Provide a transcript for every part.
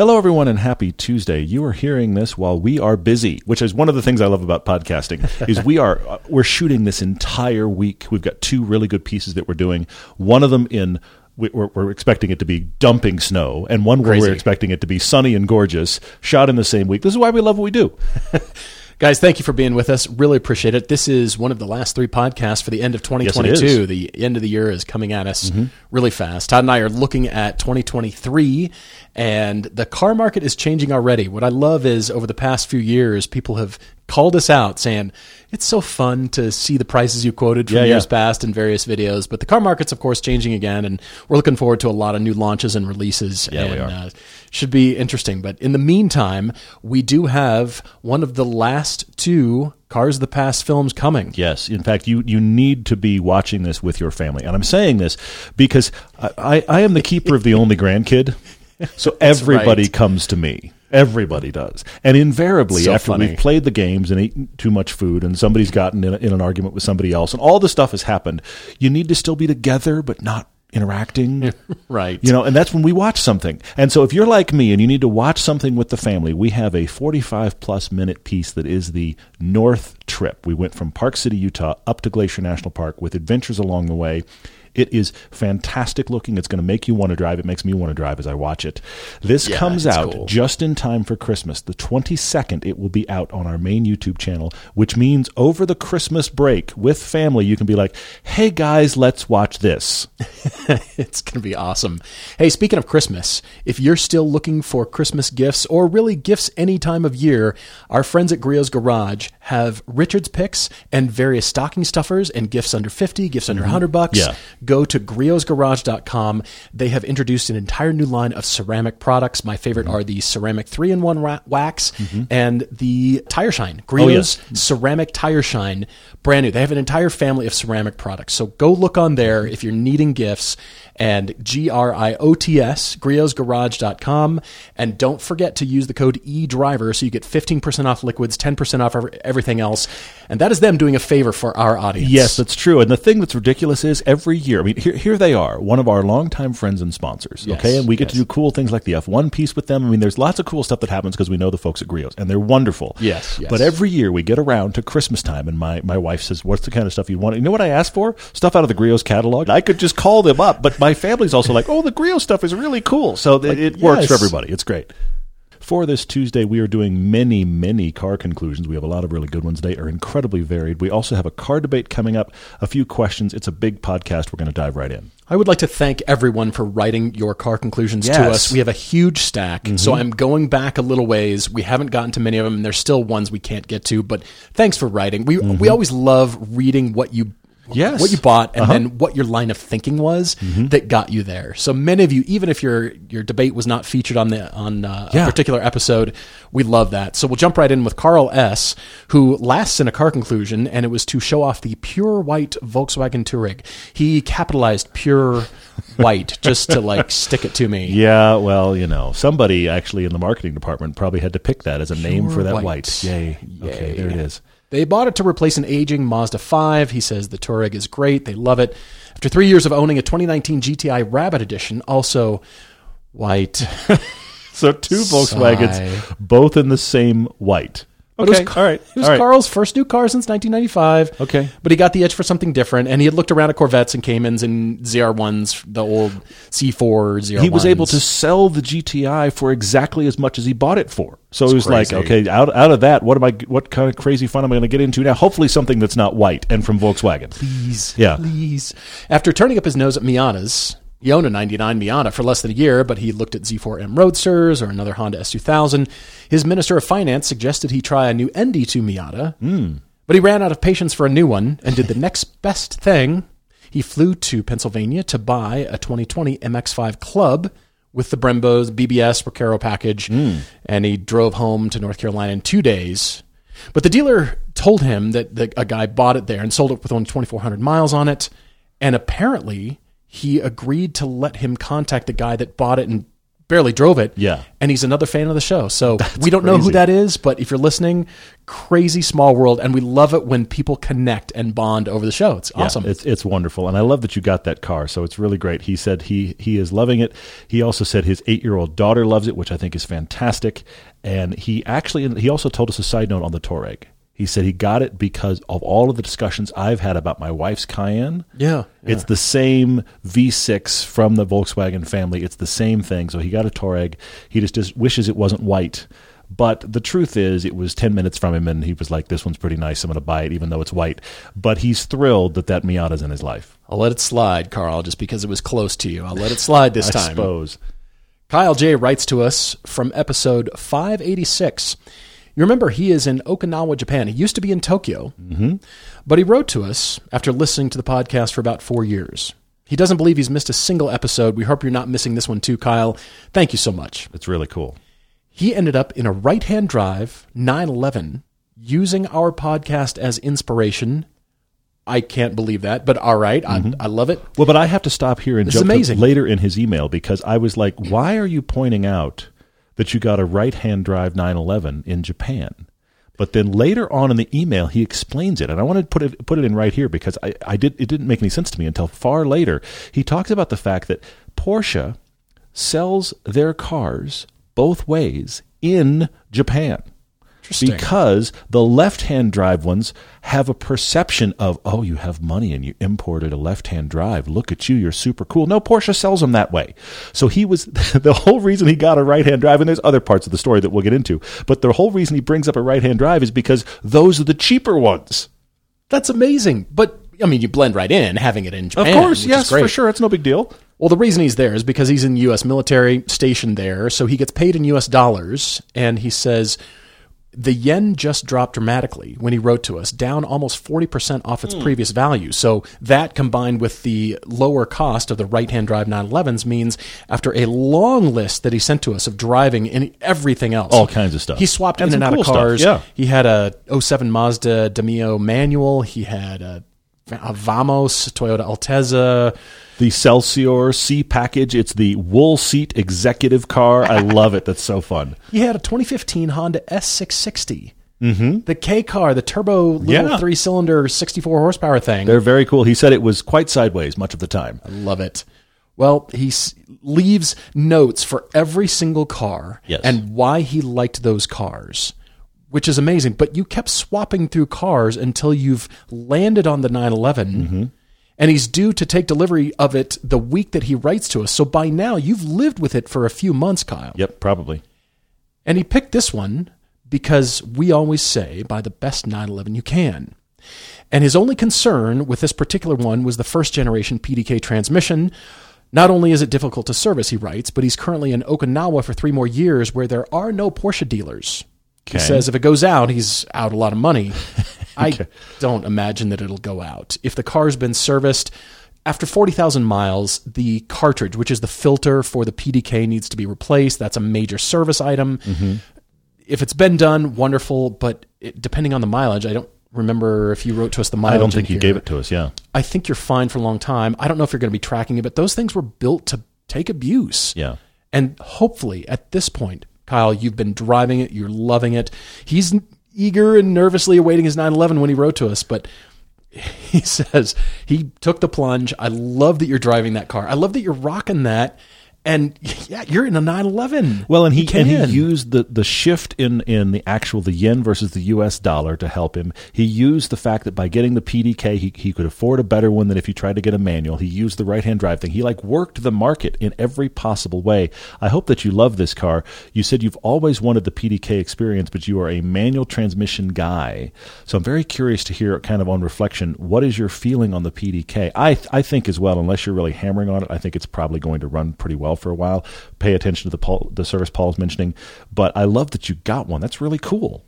Hello, everyone, and happy Tuesday. You are hearing this while we are busy, which is one of the things I love about podcasting. is we are uh, we're shooting this entire week. We've got two really good pieces that we're doing. One of them in we're, we're expecting it to be dumping snow, and one where Crazy. we're expecting it to be sunny and gorgeous, shot in the same week. This is why we love what we do. Guys, thank you for being with us. Really appreciate it. This is one of the last three podcasts for the end of 2022. it is. the end of the year is coming at us mm-hmm. really fast. Todd and I are looking at 2023, and the car market is changing already. What I love is over the past few years, people have called us out saying it's so fun to see the prices you quoted from Yeah, years yeah. past in various videos. But the car market's, of course, changing again, and we're looking forward to a lot of new launches and releases. Yeah, we are. Uh, should be interesting. But in the meantime, we do have one of the last two Cars of the Past films coming. Yes, in fact, you you need to be watching this with your family, and I'm saying this because I, I, I am the keeper of the only grandkid, so everybody right. comes to me. Everybody does, and invariably So after funny. we've played the games and eaten too much food, and somebody's gotten in, a, in an argument with somebody else, and all this stuff has happened, you need to still be together, but not interacting. Right. You know, and that's when we watch something. And so if you're like me and you need to watch something with the family, we have a 45 plus minute piece that is the North Trip. We went from Park City, Utah up to Glacier National Park with adventures along the way. It is fantastic looking. It's going to make you want to drive. It makes me want to drive as I watch it. This Yeah, comes out cool. just in time for Christmas. The 22nd, it will be out on our main YouTube channel, which means over the Christmas break with family, you can be like, hey guys, let's watch this. it's going to be awesome. Hey, speaking of Christmas, if you're still looking for Christmas gifts or really gifts any time of year, our friends at Griot's Garage have Richard's picks and various stocking stuffers and gifts under 50, gifts under 100 mm-hmm. bucks. Yeah. Go to griotsgarage.com. They have introduced an entire new line of ceramic products. My favorite Mm-hmm. are the ceramic 3-in-1 ra- wax mm-hmm. and the Tire Shine. Griot's Oh, yes. Mm. ceramic tire shine brand new they have an entire family of ceramic products so go look on there mm-hmm. if you're needing gifts and g-r-i-o-t-s griotsgarage.com and don't forget to use the code edriver so you get 15% off liquids 10% off everything else and that is them doing a favor for our audience Yes, that's true. And the thing that's ridiculous is every year, I mean, here, here they are, one of our longtime friends and sponsors. Yes, okay. And we get to do cool things like the F1 piece with them. I mean, there's lots of cool stuff that happens because we know the folks at Griot's and they're wonderful. Yes, yes. But every year we get around to Christmas time and my, my wife says, What's the kind of stuff you want? You know what I asked for? Stuff out of the Griot's catalog. I could just call them up, but my family's also like, Oh, the Griot stuff is really cool. So it, it works for everybody. It's great. For this Tuesday, we are doing many, many car conclusions. We have a lot of really good ones. They are incredibly varied. We also have a car debate coming up, a few questions. It's a big podcast. We're going to dive right in. I would like to thank everyone for writing your car conclusions to Yes. Mm-hmm. us. We have a huge stack, so I'm going back a little ways. We haven't gotten to many of them, and there's still ones we can't get to. But thanks for writing. We we always love reading what you Mm-hmm. Yes. Uh-huh. what you bought and then what your line of thinking was Mm-hmm. that got you there. So many of you, even if your your debate was not featured on the on uh, Yeah. a particular episode, we love that. So we'll jump right in with Carl S, who lasts in a car conclusion, and it was to show off the pure white Volkswagen Touareg. He capitalized pure white just to like stick it to me. Yeah, well, you know, somebody actually in the marketing department probably had to pick that as a name for that white. white. Yay. Okay, Yay. there it is. They bought it to replace an aging Mazda 5. He says the Touareg is great. They love it. After three years of owning a 2019 GTI Rabbit Edition, also white. So two Sigh. Volkswagens, both in the same white. But it was Okay, all right, It was all right. Carl's first new car since 1995. Okay. But he got the itch for something different, and he had looked around at Corvettes and Caymans and ZR1s, the old C4 ZR1s. He was able to sell the GTI for exactly as much as he bought it for. So it was crazy. like, okay, out out of that, what am I? What kind of crazy fun am I going to get into now? Hopefully, something that's not white and from Volkswagen. Please. Yeah. Please. After turning up his nose at Miatas, he owned a 99 Miata for less than a year, but he looked at Z4M Roadsters or another Honda S2000. His Minister of Finance suggested he try a new ND2 Miata, hmm. but he ran out of patience for a new one and did the next best thing. He flew to Pennsylvania to buy a 2020 MX5 Club with the Brembo's BBS Recaro package, hmm. and he drove home to North Carolina in two days. But the dealer told him that the, a guy bought it there and sold it with only 2,400 miles on it. And apparently, he agreed to let him contact the guy that bought it and barely drove it. Yeah. And he's another fan of the show. So we don't know who that is, but if you're listening, crazy small world. And we love it when people connect and bond over the show. It's Yeah, awesome. it's it's wonderful, and I love that you got that car. So it's really great. He said he he is loving it. He also said his eight year old daughter loves it, which I think is fantastic. And he actually he also told us a side note on the Touareg. He said he got it because of all of the discussions I've had about my wife's Cayenne. yeah. It's the same V6 from the Volkswagen family. It's the same thing. So he got a Touareg. He just, just wishes it wasn't white. But the truth is, it was 10 minutes from him, and he was like, This one's pretty nice. I'm going to buy it, even though it's white. But he's thrilled that that Miata's in his life. I'll let it slide, Carl, just because it was close to you. I'll let it slide this I time. suppose. Kyle J writes to us from episode 586. You remember he is in Okinawa, Japan. He used to be in Tokyo, mm-hmm. but he wrote to us after listening to the podcast for about four years. He doesn't believe he's missed a single episode. We hope you're not missing this one too, Kyle. Thank you so much. It's really cool. He ended up in a right hand drive 911 using our podcast as inspiration. I can't believe that, but all right. I, I love it. Well, but I have to stop here and This is jump amazing. later in his email because I was like, why are you pointing out that you got a right hand drive 911 in Japan? But then later on in the email, he explains it, and I want to put it put it in right here because I, I did it didn't make any sense to me until far later. He talks about the fact that Porsche sells their cars both ways in Japan Interesting. because the left-hand drive ones have a perception of oh you have money and you imported a left-hand drive look at you you're super cool no porsche sells them that way so he was the whole reason he got a right-hand drive and there's other parts of the story that we'll get into but the whole reason he brings up a right-hand drive is because those are the cheaper ones That's amazing. But, I mean, you blend right in having it in Japan. of course yes for sure it's no big deal Well, the reason he's there is because he's in U.S. military stationed there, so he gets paid in U.S. dollars, and he says the yen just dropped dramatically when he wrote to us, down almost 40% off its hmm. previous value. So that combined with the lower cost of the right-hand drive 911s means after a long list that he sent to us of driving and everything else. All kinds of stuff. He swapped And in and out cool of stuff, cars. yeah. He had a 07 Mazda Demio manual. He had a, a Vamos Toyota Alteza. the Celsior C package. It's the wool seat executive car. I love it. That's so fun. He had a 2015 Honda S660. Mm-hmm. The K car, the turbo little Yeah. three cylinder 64 horsepower thing. They're very cool. He said it was quite sideways much of the time. I love it. Well, he s- leaves notes for every single car Yes. and why he liked those cars, which is amazing. But you kept swapping through cars until you've landed on the 911. Mm-hmm. And he's due to take delivery of it the week that he writes to us. So by now, you've lived with it for a few months, Kyle. Yep, probably. And he picked this one because we always say buy the best 911 you can. And his only concern with this particular one was the first generation PDK transmission. Not only is it difficult to service, he writes, but he's currently in Okinawa for three more years where there are no Porsche dealers. He says if it goes out, he's out a lot of money. I don't imagine that it'll go out. If the car's been serviced, after 40,000 miles, the cartridge, which is the filter for the PDK, needs to be replaced. That's a major service item. Mm-hmm. If it's been done, wonderful, but it, depending on the mileage, I don't remember if you wrote to us the mileage. I don't in think you here. gave it to us. Yeah. I think you're fine for a long time. I don't know if you're going to be tracking it, but those things were built to take abuse. Yeah. And hopefully, at this point, Kyle, you've been driving it, you're loving it. He's eager and nervously awaiting his 911 when he wrote to us, but he says he took the plunge. I love that you're driving that car. I love that you're rocking that. And yeah, you're in a 911. Well, and he came and he used the the shift in in the actual the yen versus the U.S. dollar to help him. He used the fact that by getting the PDK, he he could afford a better one than if he tried to get a manual. He used the right hand drive thing. He like worked the market in every possible way. I hope that you love this car. You said you've always wanted the PDK experience, but you are a manual transmission guy. So I'm very curious to hear, kind of on reflection, what is your feeling on the PDK? I I think as well, unless you're really hammering on it, I think it's probably going to run pretty well for a while. Pay attention to the Paul, the service Paul's mentioning, but I love that you got one. That's really cool.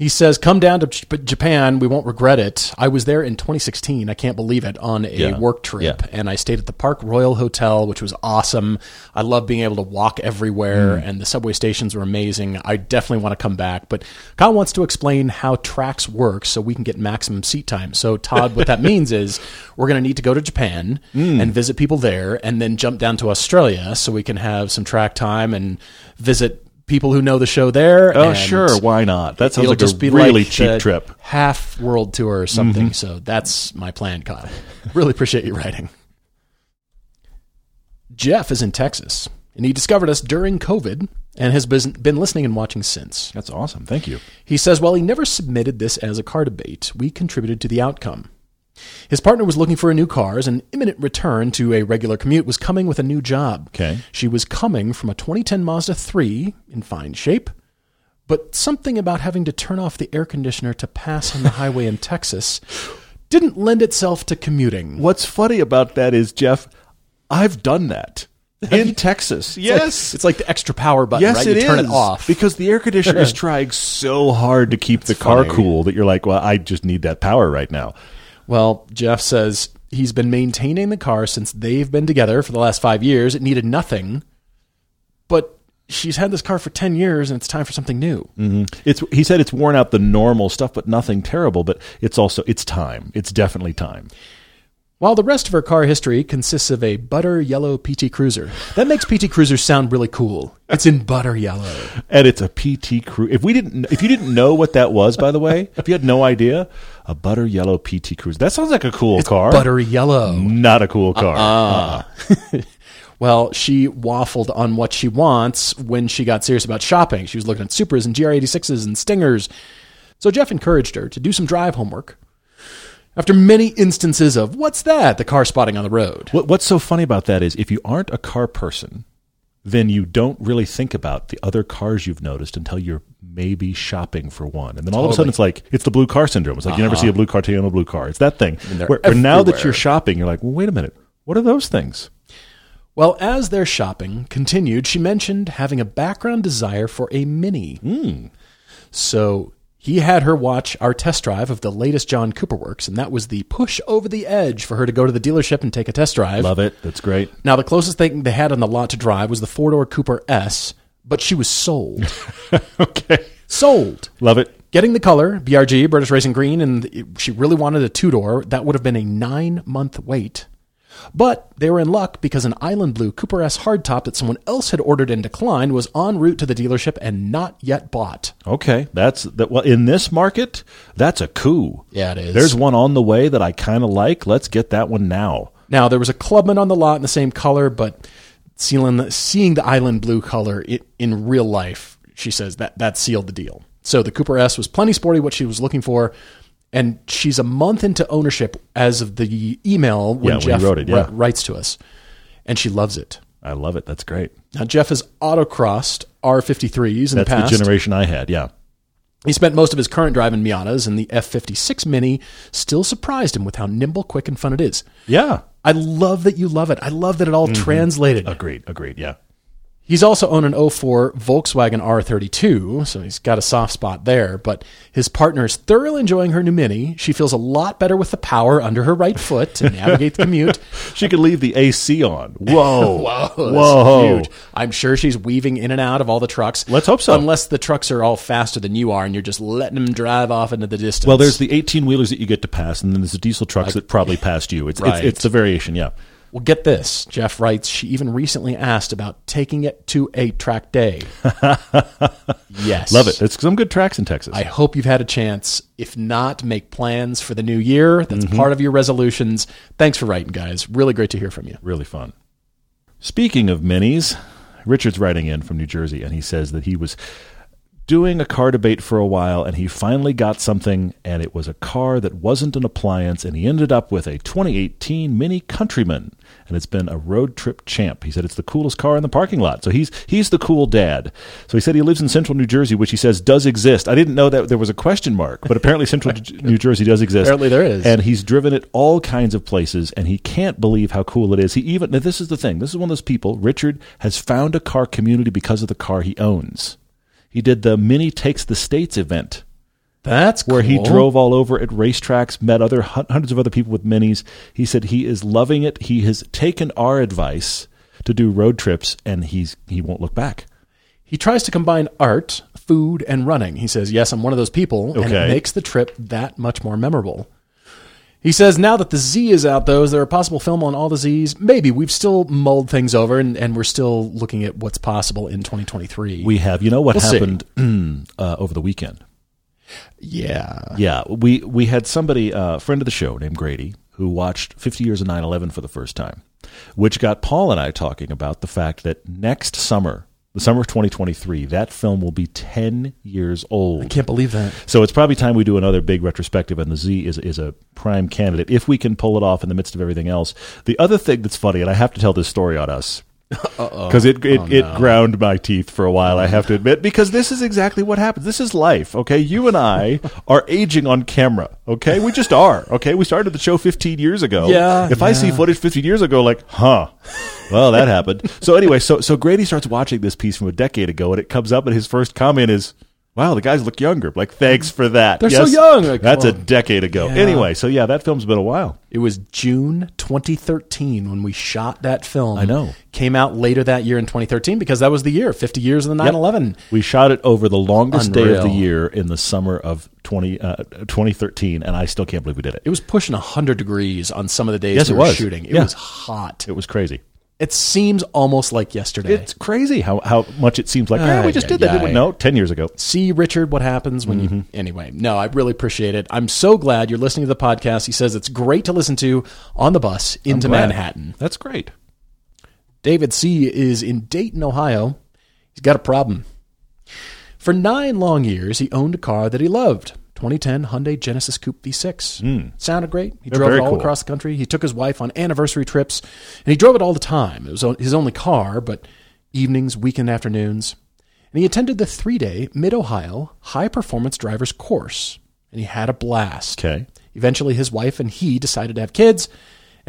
He says, "Come down to J- Japan. We won't regret it. I was there in 2016. I can't believe it on a Yeah. work trip, Yeah. and I stayed at the Park Royal Hotel, which was awesome. I love being able to walk everywhere, Mm. and the subway stations were amazing. I definitely want to come back." But Kyle wants to explain how tracks work so we can get maximum seat time. So Todd, what that means is we're going to need to go to Japan Mm. and visit people there, and then jump down to Australia so we can have some track time and visit. People who know the show there. Oh, sure. Why not? That sounds like a really like cheap trip. Mm-hmm. half world tour or something. So that's my plan, Kyle. really appreciate you writing. Jeff is in Texas, and he discovered us during COVID and has been been listening and watching since. That's awesome. Thank you. He says while he never submitted this as a car debate, we contributed to the outcome. His partner was looking for a new car as an imminent return to a regular commute was coming with a new job. Okay. She was coming from a 2010 Mazda 3 in fine shape, but something about having to turn off the air conditioner to pass on the highway in Texas didn't lend itself to commuting. What's funny about that is, Jeff, I've done that in Texas. It's like- Yes. it's like the extra power button, Yes, right? it turn is. it off. because the air conditioner is trying so hard to keep the car funny. cool that you're like, well, I just need that power right now. Well, Jeff says he's been maintaining the car since they've been together for the last five years. It needed nothing, but she's had this car for 10 years and it's time for something new. Mm-hmm. It's he said it's worn out the normal stuff, but nothing terrible. But it's also it's time. It's definitely time. While the rest of her car history consists of a butter yellow PT Cruiser. That makes PT Cruisers sound really cool. It's in butter yellow. And it's a PT Cruiser. If we didn't, if you didn't know what that was, by the way, if you had no idea, a butter yellow PT Cruiser. That sounds like a cool car. Buttery yellow. Not a cool car. Uh-uh. Well, she waffled on what she wants when she got serious about shopping. She was looking at Supras and GR86s and Stingers. So Jeff encouraged her to do some drive homework. After many instances of, what's that? The car spotting on the road. What, what's so funny about that is if you aren't a car person, then you don't really think about the other cars you've noticed until you're maybe shopping for one. And then all of a sudden it's like, it's the blue car syndrome. It's like you never uh-huh. see a blue car till you own a blue car. It's that thing. Where, where now that you're shopping, you're like, well, wait a minute. What are those things? Well, as their shopping continued, she mentioned having a background desire for a Mini. Hmm. So he had her watch our test drive of the latest John Cooper works, and that was the push over the edge for her to go to the dealership and take a test drive. Love it. That's great. Now, the closest thing they had on the lot to drive was the four door Cooper S, but she was sold. okay. sold. Love it. Getting the color, BRG, British Racing Green, and she really wanted a two door. That would have been a nine month wait. But they were in luck because an Island Blue Cooper S hardtop that someone else had ordered and declined was en route to the dealership and not yet bought. Okay, that's that. Well, in this market, that's a coup. Yeah, it is. There's one on the way that I kind of like. Let's get that one now. Now, there was a Clubman on the lot in the same color, but seeing, seeing the Island Blue color i in real life, she says that that sealed the deal. So the Cooper S was plenty sporty, what she was looking for. And she's a month into ownership as of the email when Yeah, when Jeff wrote it, yeah. writes to us. And she loves it. I love it. That's great. Now, Jeff has autocrossed R53s in That's the past. the generation I had. Yeah. He spent most of his current drive in Miatas, and the F56 Mini still surprised him with how nimble, quick, and fun it is. Yeah. I love that you love it. I love that it all Mm-hmm. translated. Agreed. Agreed. Yeah. He's also owned an 04 Volkswagen R32, so he's got a soft spot there. But his partner is thoroughly enjoying her new Mini. She feels a lot better with the power under her right foot to navigate the commute. She could leave the AC on. Whoa. Whoa, that's Whoa. huge. I'm sure she's weaving in and out of all the trucks. Let's hope so. Unless the trucks are all faster than you are and you're just letting them drive off into the distance. Well, there's the 18 wheelers that you get to pass, and then there's the diesel trucks that probably passed you. It's, Right. it's it's the variation. Yeah. Well, get this. Jeff writes, she even recently asked about taking it to a track day. yes. Love it. It's some good tracks in Texas. I hope you've had a chance. If not, make plans for the new year. That's Mm-hmm. part of your resolutions. Thanks for writing, guys. Really great to hear from you. really fun. Speaking of minis, Richard's writing in from New Jersey, and he says that he was doing a car debate for a while, and he finally got something, and it was a car that wasn't an appliance, and he ended up with a 2018 Mini Countryman, and it's been a road trip champ. He said it's the coolest car in the parking lot, so he's he's the cool dad. So he said he lives in Central New Jersey, which he says does exist. I didn't know that there was a question mark, but apparently Central New Jersey does exist. Apparently there is. And he's driven it all kinds of places, and he can't believe how cool it is. He even now this is the thing. This is one of those people. Richard has found a car community because of the car he owns. He did the Mini Takes the States event That's where he drove all over at racetracks, met other hundreds of other people with minis. He said he is loving it. He has taken our advice to do road trips, and he's he won't look back. He tries to combine art, food, and running. He says, Yes, I'm one of those people, and it makes the trip that much more memorable. He says, Now that the Z is out, though, is there a possible film on all the Zs? Maybe. We've still mulled things over, and, and we're still looking at what's possible in 2023. We have, you know, what We'll happened uh, over the weekend. yeah. Yeah, we we had somebody, uh, a friend of the show named Grady, who watched 50 Years of 911 for the first time, which got Paul and I talking about the fact that next summer, the summer of 2023, that film will be 10 years old. I can't believe that. So it's probably time we do another big retrospective, and the Z is is a prime candidate if we can pull it off in the midst of everything else. The other thing that's funny, and I have to tell this story on us because it it, oh, it ground my teeth for a while. I have to admit because this is exactly what happens. This is life. Okay, you and I are aging on camera. Okay, we just are. Okay, we started the show 15 years ago. Yeah, If I see footage 15 years ago, like, huh. Well, that happened. So anyway, so so Grady starts watching this piece from a decade ago, and it comes up, and his first comment is, "Wow, the guys look younger." Like, thanks for that. They're so young. Like, That's a decade ago. yeah. Anyway, so yeah, that film's been a while. It was June 2013 when we shot that film. I know. Came out later that year in 2013 because that was the year, 50 years of the 9 11. We shot it over the longest day of the year in the summer of 20, uh, 2013, and I still can't believe we did it. It was pushing 100 degrees on some of the days Yes, we it were was. shooting. It Yeah. was hot. It was crazy. It seems almost like yesterday. It's crazy how, how much it seems like, oh, we just ay, did that. ay. No, 10 years ago. See, Richard, what happens when Mm-hmm. you. Anyway, no, I really appreciate it. I'm so glad you're listening to the podcast. He says it's great to listen to on the bus into Manhattan. That's great. David C. is in Dayton, Ohio. He's got a problem. For nine long years, he owned a car that he loved. 2010 Hyundai Genesis Coupe V6. Hmm. Sounded great. He They're drove it all cool. across the country. He took his wife on anniversary trips, and he drove it all the time. It was his only car, but evenings, weekend afternoons. And he attended the three day Mid Ohio High Performance Drivers course, and he had a blast. Okay. Eventually, his wife and he decided to have kids,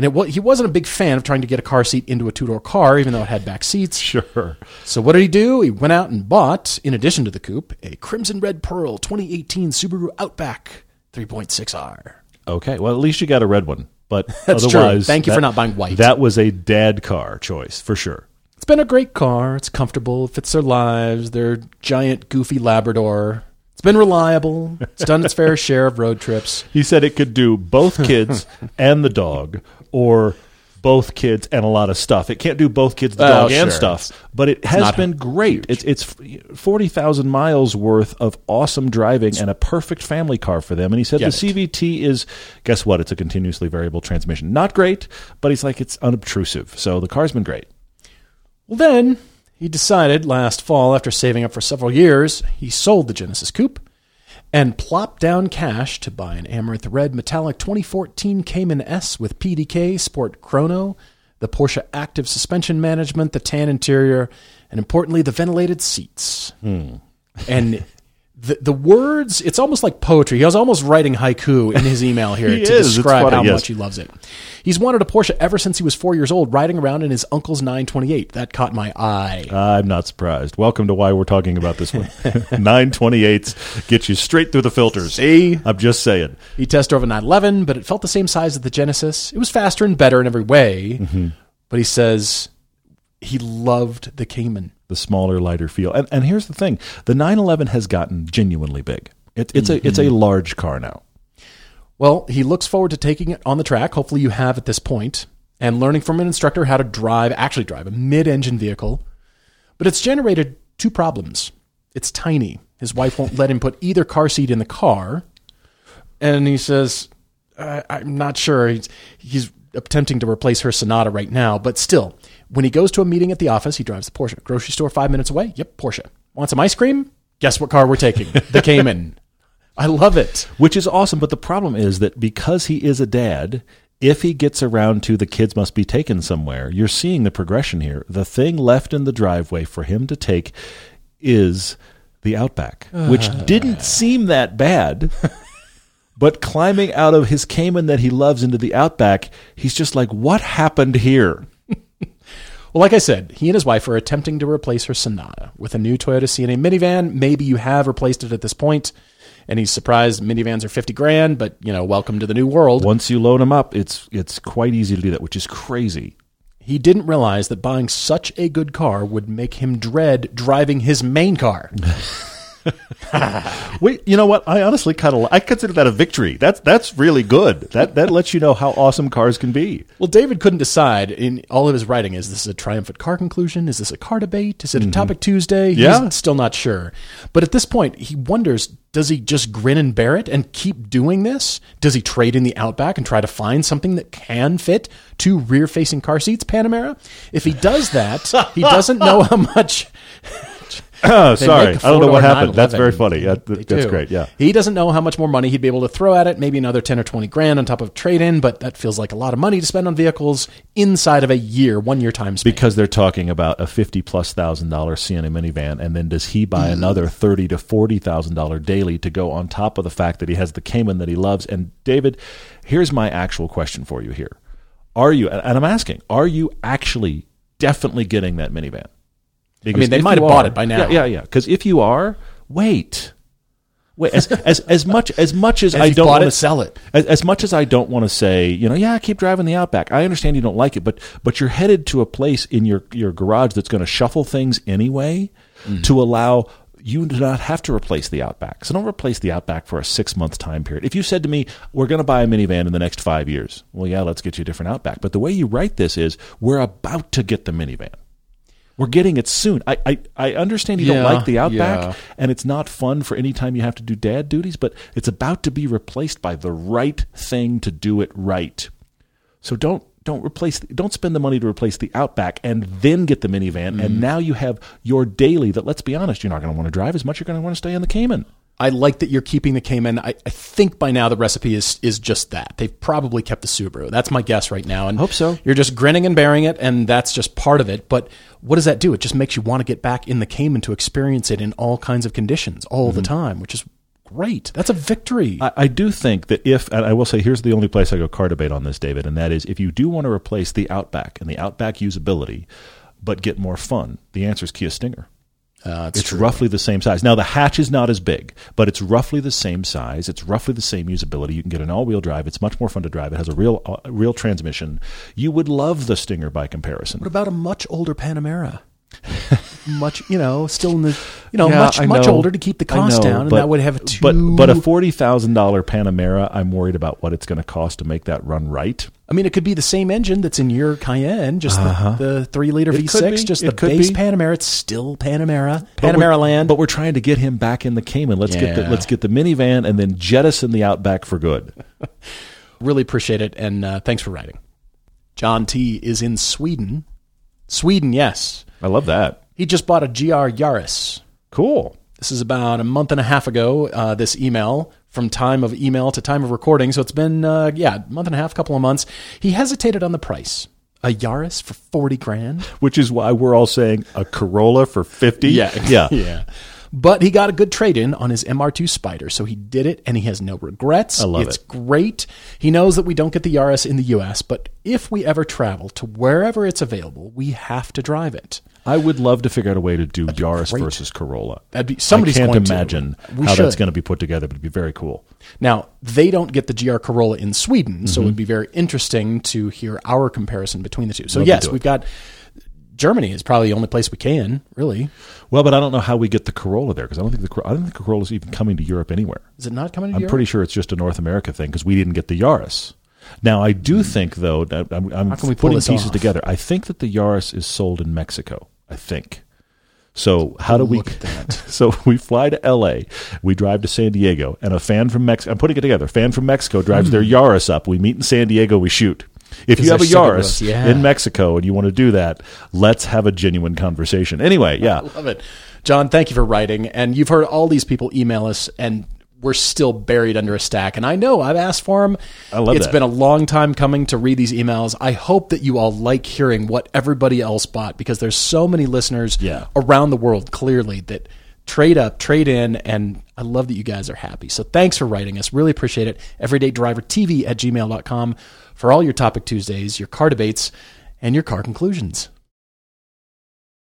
and it he wasn't a big fan of trying to get a car seat into a two door car, even though it had back seats. Sure. So what did he do? He went out and bought, in addition to the coupe, a Crimson Red Pearl 2018 Subaru Outback 3.6R. Okay. Well, at least you got a red one. But That's true. otherwise, Thank you for not buying white. That was a dad car choice for sure. It's been a great car. It's comfortable. It fits their lives. Their giant, goofy Labrador. It's been reliable. It's done its fair share of road trips. He said it could do both kids and the dog, or both kids and a lot of stuff. It can't do both kids, the dog, and stuff. But it has been great. It's it's forty thousand miles worth of awesome driving and a perfect family car for them. And he said the CVT is guess what? It's a continuously variable transmission. Not great, but he's like it's unobtrusive. So the car's been great. Well, then he decided last fall, after saving up for several years, he sold the Genesis Coupe and plopped down cash to buy an Amaranth Red Metallic 2014 Cayman S with PDK, Sport Chrono, the Porsche Active Suspension Management, the tan interior, and importantly, the ventilated seats. Hmm. And the, the words, it's almost like poetry. He was almost writing haiku in his email here He to is. Describe funny, how yes. much he loves it. He's wanted a Porsche ever since he was four years old, riding around in his uncle's 928. That caught my eye. I'm not surprised. Welcome to why we're talking about this one. 928s get you straight through the filters. See? I'm just saying. He test drove a 911, but it felt the same size as the Genesis. It was faster and better in every way. Mm-hmm. But he says he loved the Cayman. The smaller, lighter feel. And, and here's the thing: the 911 has gotten genuinely big. It, it's a it's a mm-hmm. large car now. Well, he looks forward to taking it on the track. Hopefully, you have at this point, and learning from an instructor how to drive, actually drive a mid-engine vehicle. But it's generated two problems. It's tiny. His wife won't let him put either car seat in the car, and he says, I, "I'm not sure." He's, he's attempting to replace her Sonata right now, but still, when he goes to a meeting at the office, he drives the Porsche. Grocery store five minutes away. Yep, Porsche. Want some ice cream? Guess what car we're taking? The Cayman. I love it. which is awesome. But the problem is that because he is a dad, if he gets around to the kids must be taken somewhere, you're seeing the progression here. The thing left in the driveway for him to take is the Outback, which ah. didn't seem that bad. But climbing out of his Cayman that he loves into the Outback, he's just like, what happened here? Well, like I said, he and his wife are attempting to replace her Sonata with a new Toyota Sienna minivan. Maybe you have replaced it at this and he's surprised minivans are 50 grand, but you know, welcome to the new world. Once you load them up, it's it's quite easy to do that, which is crazy. He didn't realize that buying such a good car would make him dread driving his main car. Wait, you know what? I honestly kind of I consider that a victory. That's that's really good. That that lets you know how awesome cars can be. Well, David couldn't decide in all of his writing is this a triumphant car conclusion? Is this a car debate? Is it a mm-hmm. topic Tuesday? Yeah. Still not sure. But at this point, he wonders does he just grin and bear it and keep doing this? Does he trade in the Outback and try to find something that can fit two rear facing car seats, Panamera? If he does that, he doesn't know how much. Oh, sorry, I don't know what happened. That's very funny. Yeah, They th- that's do. great. Yeah. He doesn't know how much more money he'd be able to throw at it, maybe another 10 or 20 grand on top of trade in, but that feels like a lot of money to spend on vehicles inside of a year, one year time span. Because they're talking about a fifty plus thousand dollar Sienna minivan, and then does he Mm. buy another thirty to forty thousand dollar daily to go on top of the fact that he has the Cayman that he loves? And David, here's my actual question for you here: Are you? And I'm asking, are you actually definitely getting that minivan? Because mean, they might have bought it by now. Yeah, yeah, yeah. Because if you are, wait. Wait, as, as as much as much as, As I don't want to sell it. as, as much as I don't want to say, you know, yeah, keep driving the Outback. I understand you don't like it, but but you're headed to a place in your your garage that's going to shuffle things anyway Mm-hmm. to allow you to not have to replace the Outback. So don't replace the Outback for a six month time period. If you said to me, we're going to buy a minivan in the next five years, well, yeah, let's get you a different Outback. But the way you write this is, we're about to get the minivan. We're getting it soon. I, I, I understand you Yeah, don't like the Outback, yeah. and it's not fun for any time you have to do dad duties, but it's about to be replaced by the right thing to do it right. So don't don't replace don't spend the money to replace the Outback and then get the minivan Mm-hmm. and now you have your daily that let's be honest, you're not going to want to drive as much, you're going to want to stay in the Cayman. I like that you're keeping the Cayman. I, I think by now the recipe is is just that. They've probably kept the Subaru. That's my guess right now. And Hope so. You're just grinning and bearing it, and that's just part of it. But what does that do? It just makes you want to get back in the Cayman to experience it in all kinds of conditions all the mm-hmm. time, which is great. That's a victory. I, I do think that if, and I will say, here's the only place I go car debate on this, David, and that is if you do want to replace the Outback and the Outback usability, but get more fun, the answer is Kia Stinger. Uh, it's roughly the same size. Now the hatch is not as big, but it's roughly the same size. It's roughly the same usability. You can get an all-wheel drive. It's much more fun to drive. It has a real, uh, real transmission. You would love the Stinger by comparison. What about a much older Panamera? Much, you know, still in the, you know, Yeah, much much older to keep the cost know, down, and that would have two. But but a forty thousand dollar Panamera, I'm worried about what it's going to cost to make that run right. I mean, it could be the same engine that's in your Cayenne, just the, the three liter Uh-huh. It V6, just It the base be. Panamera. It's still Panamera, But Panamera land. But we're trying to get him back in the Cayman. Let's get the let's get the minivan and then jettison the Outback for good. really appreciate it, and uh, thanks for writing. John T is in Sweden. Sweden, yes. I love that. He just bought a GR Yaris. Cool. This is about a month and a half ago. Uh, this email from time of email to time of recording, so it's been uh, yeah, month and a half, couple of months. He hesitated on the price. A Yaris for forty grand. Which is why we're all saying a Corolla for fifty. yeah. yeah. But he got a good trade in on his MR2 Spider, so he did it and he has no regrets. I love it's it. great. He knows that we don't get the Yaris in the US, but if we ever travel to wherever it's available, we have to drive it. I would love to figure out a way to do Yaris versus Corolla. That'd be- somebody's I can't going imagine We how that's going to be put together, but it'd be very cool. Now, they don't get the GR Corolla in Sweden, so it Mm-hmm. would be very interesting to hear our comparison between the two. So Love yes, we've got Germany is probably the only place we can, really. Well, but I don't know how we get the Corolla there because I don't think the I don't think the Corolla is even coming to Europe anywhere. Is it not coming to I'm Europe? pretty sure it's just a North America thing because we didn't get the Yaris. Now, I do think though that I'm, I'm Hmm. How can we putting pieces off? together. I think that the Yaris is sold in Mexico. I think. So how do we? Look at that. So we fly to L.A. We drive to San Diego, and a fan from Mexico. I'm putting it together. A fan from Mexico drives their Yaris up. We meet in San Diego. We shoot. If you have a they're so good with Yaris yeah. in Mexico and you want to do that, let's have a genuine conversation. Anyway, yeah. Love it. John, thank you for writing. And you've heard all these people email us, and we're still buried under a stack. And I know I've asked for them. I love It's that. been a long time coming to read these emails. I hope that you all like hearing what everybody else bought because there's so many listeners Yeah. around the world, clearly, that trade up, trade in, and I love that you guys are happy. So thanks for writing us. Really appreciate it. EverydayDriverTV at gmail.com for all your Topic Tuesdays, your car debates, and your car conclusions.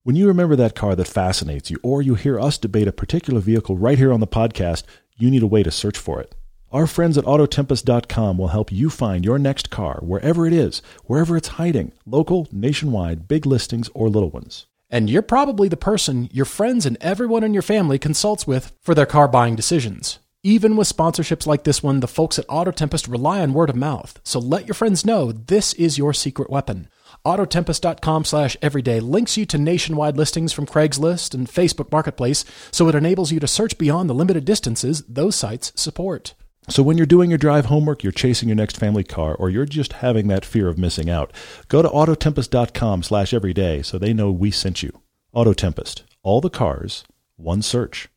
When you remember that car that fascinates you, or you hear us debate a particular vehicle right here on the podcast, you need a way to search for it. Our friends at Autotempest.com will help you find your next car wherever it is, wherever it's hiding, local, nationwide, big listings, or little ones. And you're probably the person your friends and everyone in your family consults with for their car buying decisions. Even with sponsorships like this one, the folks at Auto Tempest rely on word of mouth. So let your friends know this is your secret weapon. Autotempest.com slash everyday links you to nationwide listings from Craigslist and Facebook Marketplace, so it enables you to search beyond the limited distances those sites support. So when you're doing your drive homework, you're chasing your next family car, or you're just having that fear of missing out, go to autotempest.com slash everyday so they know we sent you. Autotempest. All the cars, one search.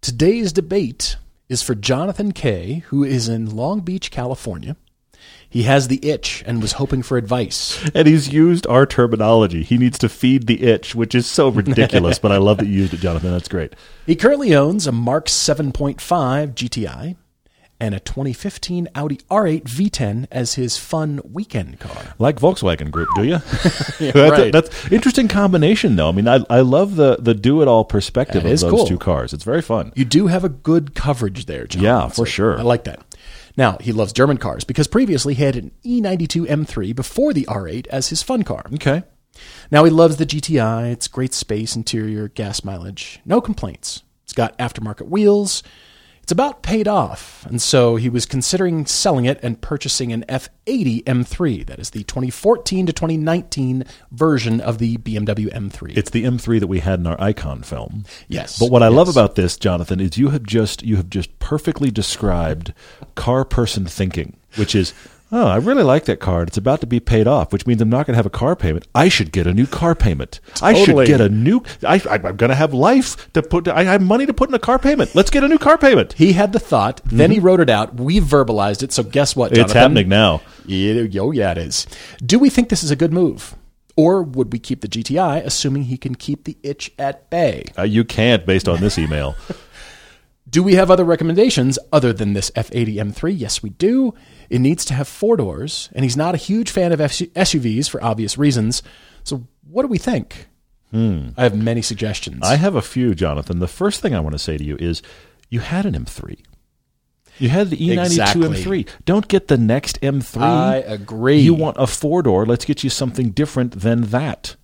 Today's debate is for Jonathan Kay, who is in Long Beach, California. He has the itch and was hoping for advice. And he's used our terminology. He needs to feed the itch, which is so ridiculous, but I love that you used it, Jonathan. That's great. He currently owns a Mark 7.5 GTI and a 2015 Audi R8 V10 as his fun weekend car. Like Volkswagen Group, do you? Yeah, that's, right. that's interesting combination, though. I mean, I, I love the, the do it all perspective That of those cool. two cars. It's very fun. You do have a good coverage there, John. Yeah, for sure. I like that. Now, he loves German cars because previously he had an E E92 M3 before the R8 as his fun car. Okay. Now he loves the GTI. It's great space, interior, gas mileage. No complaints. It's got aftermarket wheels. It's about paid off. And so he was considering selling it and purchasing an F80 M3. That is the 2014 to 2019 version of the BMW M3. It's the M3 that we had in our Icon film. yes. But what I love about this, Jonathan, is you have just you have just perfectly described car person thinking, which is, oh, I really like that card. It's about to be paid off, which means I'm not going to have a car payment. I should get a new car payment. I should get a new. I, I, I'm going to have life to put. I have money to put in a car payment. Let's get a new car payment. He had the thought, then he wrote it out. We verbalized it. So guess what, Jonathan? It's happening now. Yeah, oh, yeah, it is. Do we think this is a good move? Or would we keep the GTI, assuming he can keep the itch at bay? Uh, you can't, based on this email. Do we have other recommendations other than this F80 M3? Yes, we do. It needs to have four doors, and he's not a huge fan of SUVs for obvious reasons. So, what do we think? I have many suggestions. Hmm. I have a few, Jonathan. The first thing I want to say to you is you had an M3. You had the E92 Exactly. M3. Don't get the next M3. I agree. You want a four door. Let's get you something different than that.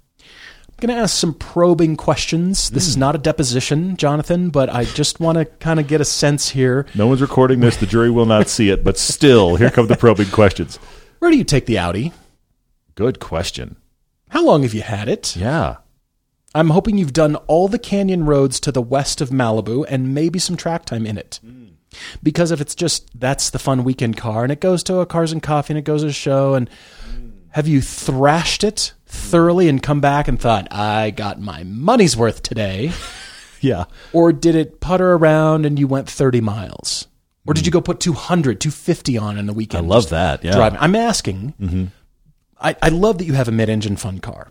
Going to ask some probing questions. This is hmm. not a deposition, Jonathan, but I just want to kind of get a sense here. No one's recording this. The jury will not see it, but still, here come the probing questions. Where do you take the Audi? Good question. How long have you had it? Yeah. I'm hoping you've done all the canyon roads to the west of Malibu and maybe some track time in it. Hmm. Because if it's just that's the fun weekend car and it goes to a Cars and Coffee and it goes to a show and have you thrashed it thoroughly and come back and thought I got my money's worth today Yeah. or did it putter around and you went 30 miles? Or did you mm-hmm. go put 200, 250 on in the weekend? I love that. Yeah. Driving. I'm asking. Mm-hmm. I, I love that you have a mid-engine fun car,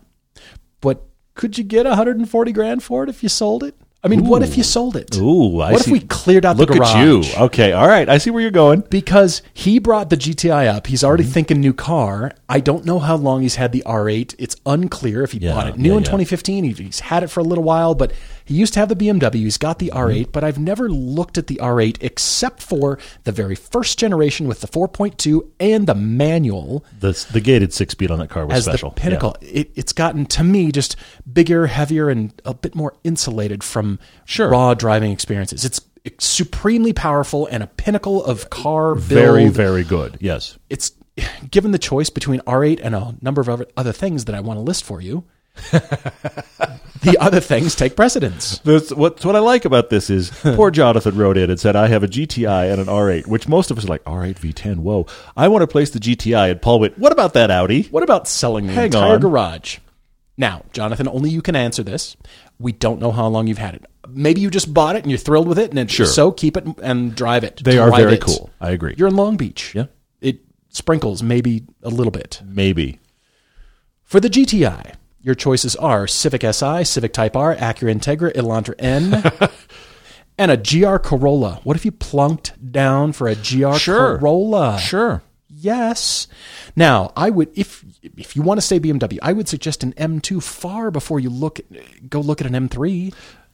but could you get 140 grand for it if you sold it? I mean, what if you sold it? Ooh, I what see. if we cleared out Look the garage? Look at you. Okay. All right. I see where you're going. Because he brought the GTI up. He's already Mm-hmm. thinking new car. I don't know how long he's had the R8. It's unclear if he Yeah, bought it new yeah, in yeah. 2015. He's had it for a little while, but he used to have the BMW. He's got the R8, Mm-hmm. but I've never looked at the R8 except for the very first generation with the 4.2 and the manual The, the gated six speed on that car was as special. the pinnacle. It, it's gotten to me just bigger, heavier, and a bit more insulated from Sure. raw driving experiences. It's supremely powerful and a pinnacle of car build. Very, very good. Yes. It's given the choice between R8 and a number of other things that I want to list for you. the other things take precedence. That's what, what I like about this is poor Jonathan wrote in and said, I have a GTI and an R8, which most of us are like, R8 V10, whoa. I want to place the GTI. And Paul went, what about that Audi? What about selling the Hang entire on. garage? Now, Jonathan, only you can answer this. We don't know how long you've had it. Maybe you just bought it and you're thrilled with it, and it's Sure. so keep it and drive it. They are Drive very it. cool. I agree. You're in Long Beach. Yeah. It sprinkles maybe a little bit. Maybe. For the GTI, your choices are Civic Si, Civic Type R, Acura Integra, Elantra N, and a GR Corolla. What if you plunked down for a GR Sure. Corolla? Sure. Yes. Now, I would if if you want to say BMW, I would suggest an M2 far before you look go look at an M3.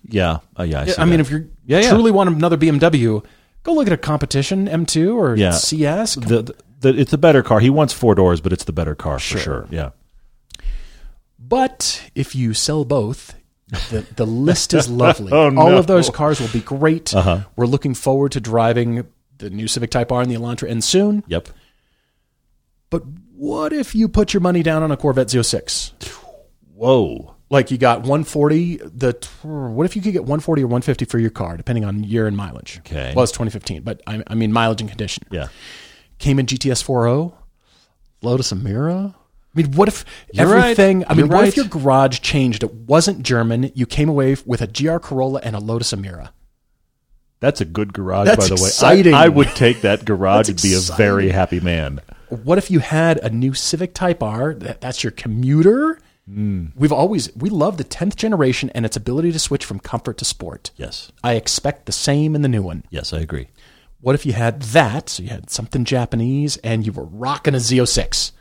Yeah, uh, yeah. I, I mean, if you Yeah, yeah. truly want another BMW, go look at a competition M2 or Yeah. CS. the, the, the it's a better car. He wants four doors, but it's the better car for sure. Yeah. But if you sell both, the, the list is lovely. Oh, All no. of those cars will be great. Uh-huh. We're looking forward to driving the new Civic Type R and the Elantra and soon. Yep. But what if you put your money down on a Corvette Z06? Whoa. Like you got 140. The what if you could get 140 or 150 for your car, depending on year and mileage? Okay. Well, it's 2015, but I, I mean mileage and condition. Yeah. Cayman GTS 4.0, Lotus Emira. I mean, what if You're right. everything? I mean, You're what if your garage changed? It wasn't German. You came away with a GR Corolla and a Lotus Emira. That's a good garage, That's by the way. I, I would take that garage and be a very happy man. What if you had a new Civic Type R? That, that's your commuter. Hmm. We've always we love the tenth generation and its ability to switch from comfort to sport. Yes. I expect the same in the new one. Yes, I agree. What if you had that? So you had something Japanese and you were rocking a Z06.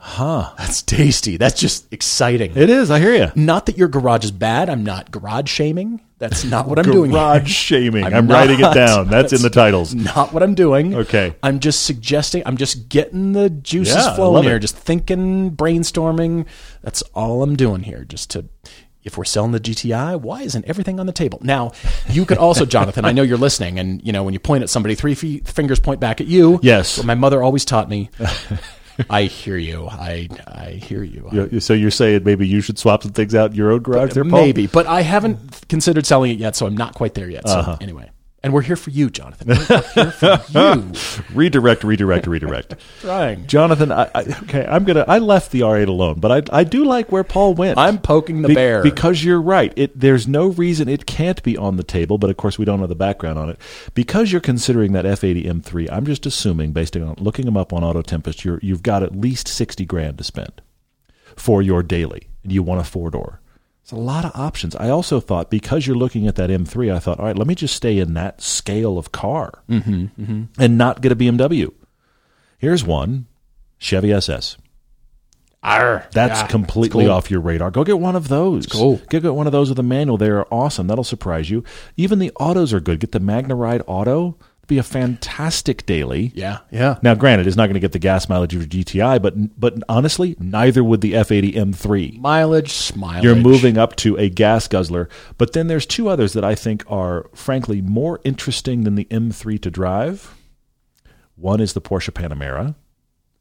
Huh. That's tasty. That's just exciting. It is. I hear you. Not that your garage is bad. I'm not garage shaming. That's not what I'm doing. Garage shaming. I'm, I'm writing it down. That's, in the titles. Not what I'm doing. Okay. I'm just suggesting. I'm just getting the juices Yeah, flowing here. it. Just thinking, brainstorming. That's all I'm doing here. Just to, if we're selling the GTI, why isn't everything on the table? Now, you could also, Jonathan. I know you're listening, and you know when you point at somebody, three fingers point back at you. Yes. My mother always taught me. I hear you. I I hear you. So you're saying maybe you should swap some things out in your own garage there, Paul? Maybe, but I haven't considered selling it yet, so I'm not quite there yet. So Uh-huh. anyway, and we're here for you, Jonathan. We're here for you. Redirect, redirect, redirect. Trying. Jonathan, I, I, okay, I'm gonna. I left the R8 alone, but I, I do like where Paul went. I'm poking the Be- bear. because you're right. It there's no reason it can't be on the table, but of course we don't know the background on it. Because you're considering that F80 M3, I'm just assuming, based on looking them up on Auto Tempest, you're, you've got at least sixty grand to spend for your daily, and you want a four door. It's a lot of options. I also thought because you're looking at that M3, I thought, all right, let me just stay in that scale of car mm-hmm, mm-hmm. and not get a BMW. Here's one Chevy SS. Arr, That's yeah, completely cool. off your radar. Go get one of those. cool. Go get one of those with a manual. They're awesome. That'll surprise you. Even the autos are good. Get the Magna Ride Auto. Be a fantastic daily. Yeah, yeah. Now, granted, it's not going to get the gas mileage of your GTI, but but honestly, neither would the F80 M3. Mileage, smile. You're moving up to a gas guzzler. But then there's two others that I think are, frankly, more interesting than the M3 to drive. One is the Porsche Panamera.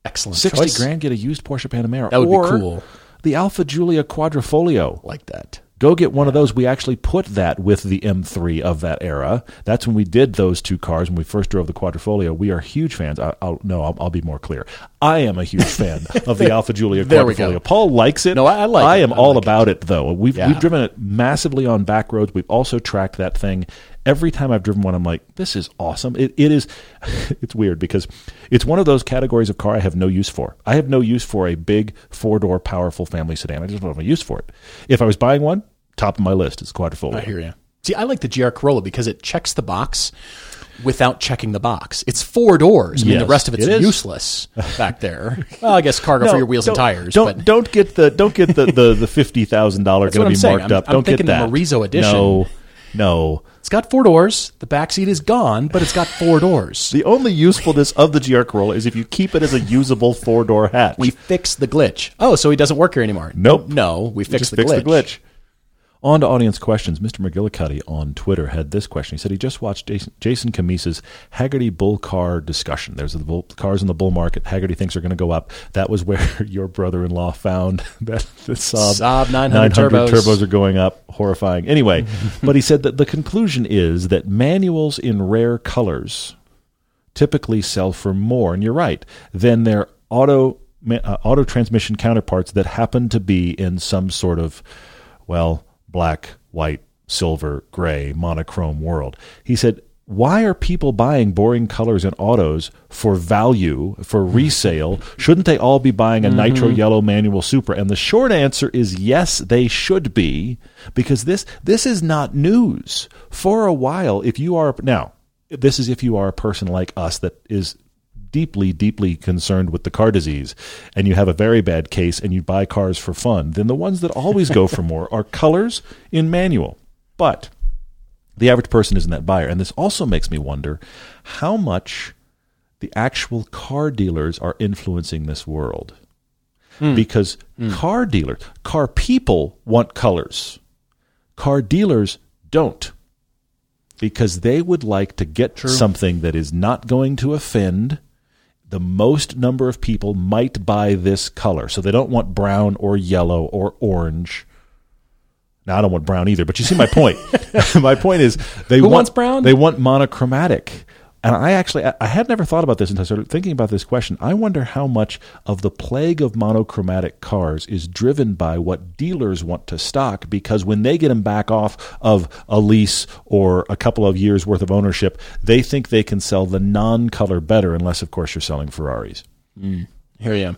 Excellent. 60 choice. grand, get a used Porsche Panamera. That would be cool. The Alfa Giulia Quadrifoglio. like that. Go get one of those. We actually put that with the M3 of that era. That's when we did those two cars when we first drove the Quadrifoglio. We are huge fans. I, I'll, no, I'll, I'll be more clear. I am a huge fan of the Alfa Giulia There we go. Quadrifoglio. Paul likes it. No, I- I like I it. am I all like about it, though. We've, Yeah. we've driven it massively on back roads. We've also tracked that thing. Every time I've driven one, I'm like, this is awesome. It, it is, it's weird because it's one of those categories of car I have no use for. I have no use for a big four door, powerful family sedan. I just don't have a use for it. If I was buying one, top of my list is Quadrifoglio. I hear you. See, I like the GR Corolla because it checks the box without checking the box. It's four doors. I mean, the rest of it's it useless back there. Well, I guess cargo for your wheels and tires. Don't but don't get the don't get the the, the fifty thousand dollar going to be saying. marked I'm- up. I'm don't get the that. Morizo edition. No, no. it's got four doors. The back seat is gone, but it's got four doors. The only usefulness of the GR Corolla is if you keep it as a usable four door hatch. We fixed the glitch. Oh, so he doesn't work here anymore? Nope. No, we fixed the fix glitch. the glitch. On to audience questions. Mr. McGillicuddy on Twitter had this question. He said he just watched Jason, Jason Cammisa's Hagerty bull car discussion. There's the bull, cars in the bull market. Hagerty thinks are going to go up. That was where your brother-in-law found that the Saab, Saab 900 turbos. turbos are going up. Horrifying. Anyway, but he said that the conclusion is that manuals in rare colors typically sell for more, and you're right, than their auto uh, auto transmission counterparts that happen to be in some sort of well black, white, silver, gray, monochrome world. He said. Why are people buying boring colors in autos for value, for hmm. resale? Shouldn't they all be buying a nitro mm-hmm. yellow manual Supra? And the short answer is yes, they should be, because this this is not news. For a while, if you are now, this is if you are a person like us that is deeply, deeply concerned with the car disease and you have a very bad case and you buy cars for fun, then the ones that always go for more are colors in manual. But The average person isn't that buyer. And this also makes me wonder how much the actual car dealers are influencing this world. Hmm. Because hmm. car dealers, car people want colors. Car dealers don't. Because they would like to get something that is not going to offend the most number of people might buy this color. So they don't want brown or yellow or orange. Now I don't want brown either, but you see my point. my point is they Who want wants brown? They want monochromatic. And I actually I- I had never thought about this until I started thinking about this question. I wonder how much of the plague of monochromatic cars is driven by what dealers want to stock because when they get them back off of a lease or a couple of years worth of ownership, they think they can sell the non-color better unless of course you're selling Ferraris. Hmm. Here you am.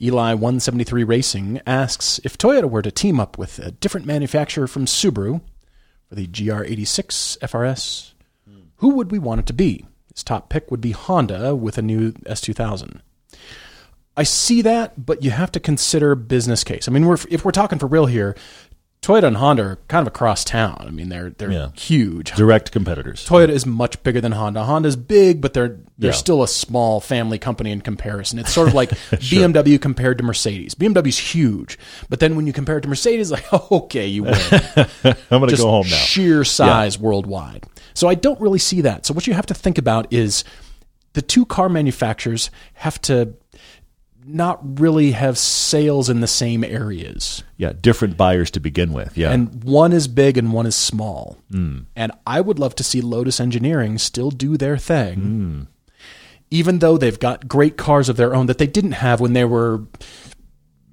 Eli 173 Racing asks if Toyota were to team up with a different manufacturer from Subaru for the GR86 FRS, who would we want it to be? His top pick would be Honda with a new S2000. I see that, but you have to consider business case. I mean, we're, if we're talking for real here, Toyota and Honda are kind of across town. I mean, they're they're Yeah. huge. Direct competitors. Toyota is much bigger than Honda. Honda's big, but they're they're Yeah. still a small family company in comparison. It's sort of like BMW compared to Mercedes. BMW's huge, but then when you compare it to Mercedes, like okay, you win. I'm going to go home now. sheer size worldwide. So I don't really see that. So what you have to think about is the two car manufacturers have to not really have sales in the same areas. Yeah, different buyers to begin with. Yeah. And one is big and one is small. Hmm. And I would love to see Lotus Engineering still do their thing, hmm. even though they've got great cars of their own that they didn't have when they were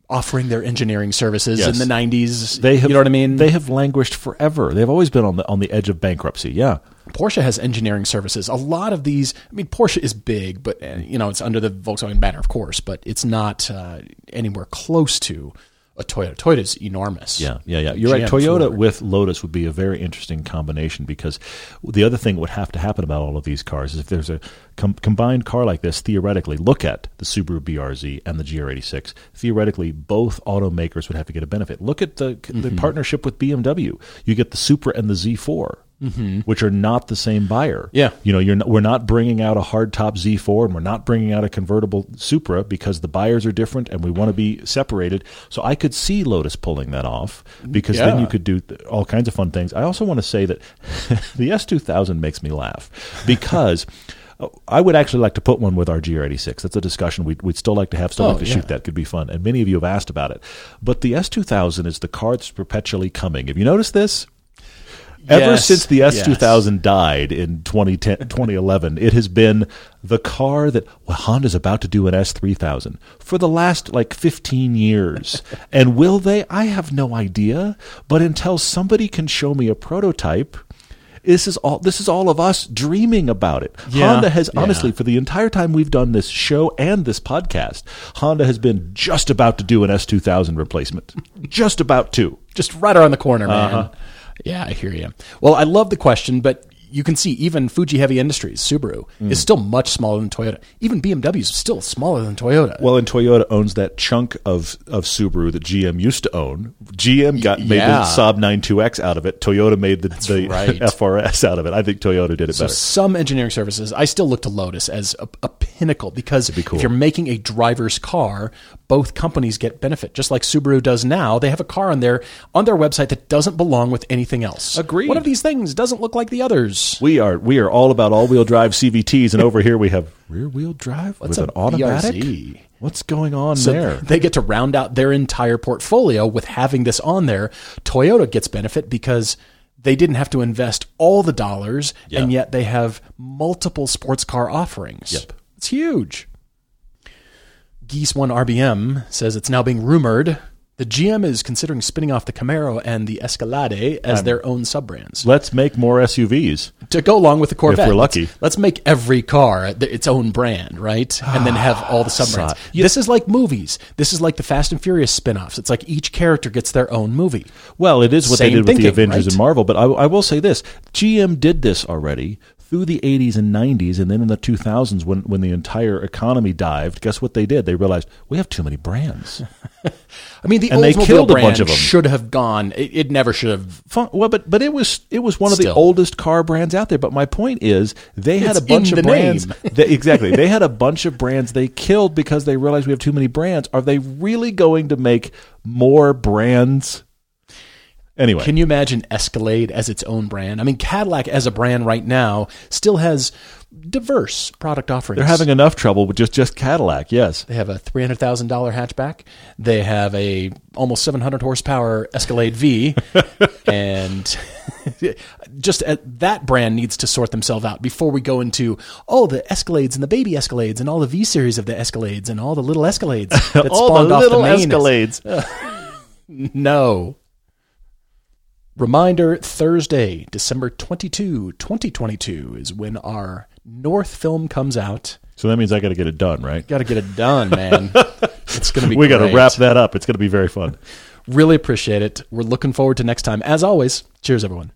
offering their engineering services Yes. in the 90s. they have you know what I mean? They have languished forever. They've always been on the on the edge of bankruptcy. Yeah. Porsche has engineering services. A lot of these, I mean, Porsche is big, but uh, you know, it's under the Volkswagen banner, of course, but it's not uh, anywhere close to a Toyota. Toyota's enormous. Yeah, yeah, yeah. You're right. Toyota Ford. with Lotus would be a very interesting combination because the other thing that would have to happen about all of these cars is if there's a com- combined car like this, theoretically, look at the Subaru BRZ and the GR86. Theoretically, both automakers would have to get a benefit. Look at the Mm-hmm. the partnership with BMW. You get the Supra and the Z4. Which are not the same buyer. Mm-hmm. Yeah. you know, you're not, we're not bringing out a hardtop Z4 and we're not bringing out a convertible Supra because the buyers are different and we want to be separated. So I could see Lotus pulling that off because then you could do all kinds of fun things. I also want to say that the S2000 makes me laugh because. uh, I would actually like to put one with our GR86. That's a discussion we'd, we'd still like to have. Still Oh, like to yeah. shoot that. Could be fun. And many of you have asked about it. But the S2000 is the car that's perpetually coming. Have you noticed this? Ever Yes, since the. S2000 died in 2010, 2011, it has been the car that well, Honda's about to do an S3000 for the last like 15 years. and will they? I have no idea. But until somebody can show me a prototype, this is all. This is all of us dreaming about it. Yeah, Honda has yeah. honestly, for the entire time we've done this show and this podcast, Honda has been just about to do an S2000 replacement. just about to. just right around the corner, man. Uh-huh. Yeah, I hear you. Well, I love the question, but you can see even Fuji Heavy Industries, Subaru, Mm. is still much smaller than Toyota. Even BMW is still smaller than Toyota. Well, and Toyota owns that chunk of, of Subaru that GM used to own. GM got made yeah. the Saab 92X out of it. Toyota made the, the right. FRS out of it. I think Toyota did it so better. some engineering services, I still look to Lotus as a, a pinnacle because cool. if you're making a driver's car, both companies get benefit. Just like Subaru does now, they have a car on their on their website that doesn't belong with anything else. Agreed. One of these things doesn't look like the others. We are we are all about all wheel drive CVTs, and over here we have rear wheel drive What's with an automatic. BRZ? What's going on So there? they get to round out their entire portfolio with having this on there. Toyota gets benefit because they didn't have to invest all the dollars, and yet they have multiple sports car offerings. Yep. It's huge. Geese One RBM says it's now being rumored the GM is considering spinning off the Camaro and the Escalade as um, their own sub brands Let's make more SUVs. to go along with the Corvette. If we're let's- lucky. let's, make every car its own brand, right? And then have all the ah, sub brands. This is like movies. This is like the Fast and Furious spin-offs. It's like each character gets their own movie. Well, it is what they did with the Avengers right? and Marvel, but I, I will say this: GM did this already through the 80s and 90s, and then in the 2000s, when when the entire economy dived, guess what they did? They realized we have too many brands. I mean, the And they Oldsmobile killed a brand bunch of 'em. should have gone. It, it never should have. Fun, well, but but it was it was one of the oldest car brands out there. But my point is, they had It's a bunch of brands. They, exactly, they had a bunch of brands they killed because they realized we have too many brands. Are they really going to make more brands? Anyway, Can you imagine Escalade as its own brand? I mean, Cadillac as a brand right now still has diverse product offerings. they're having enough trouble with just just Cadillac. Yes, They have a three hundred thousand dollar hatchback. They have a almost seven hundred horsepower Escalade V, and just uh, that brand needs to sort themselves out before we go into oh the Escalades and the baby Escalades and all the V series of the Escalades and all the little Escalades that all spawned the off little the main Escalades. No. Reminder Thursday, December 22, 2022 is when our North film comes out. So that means I got to get it done, right? Got to get it done, man. it's going to be We got to wrap that up. It's going to be very fun. Really appreciate it. We're looking forward to next time. As always, cheers, everyone.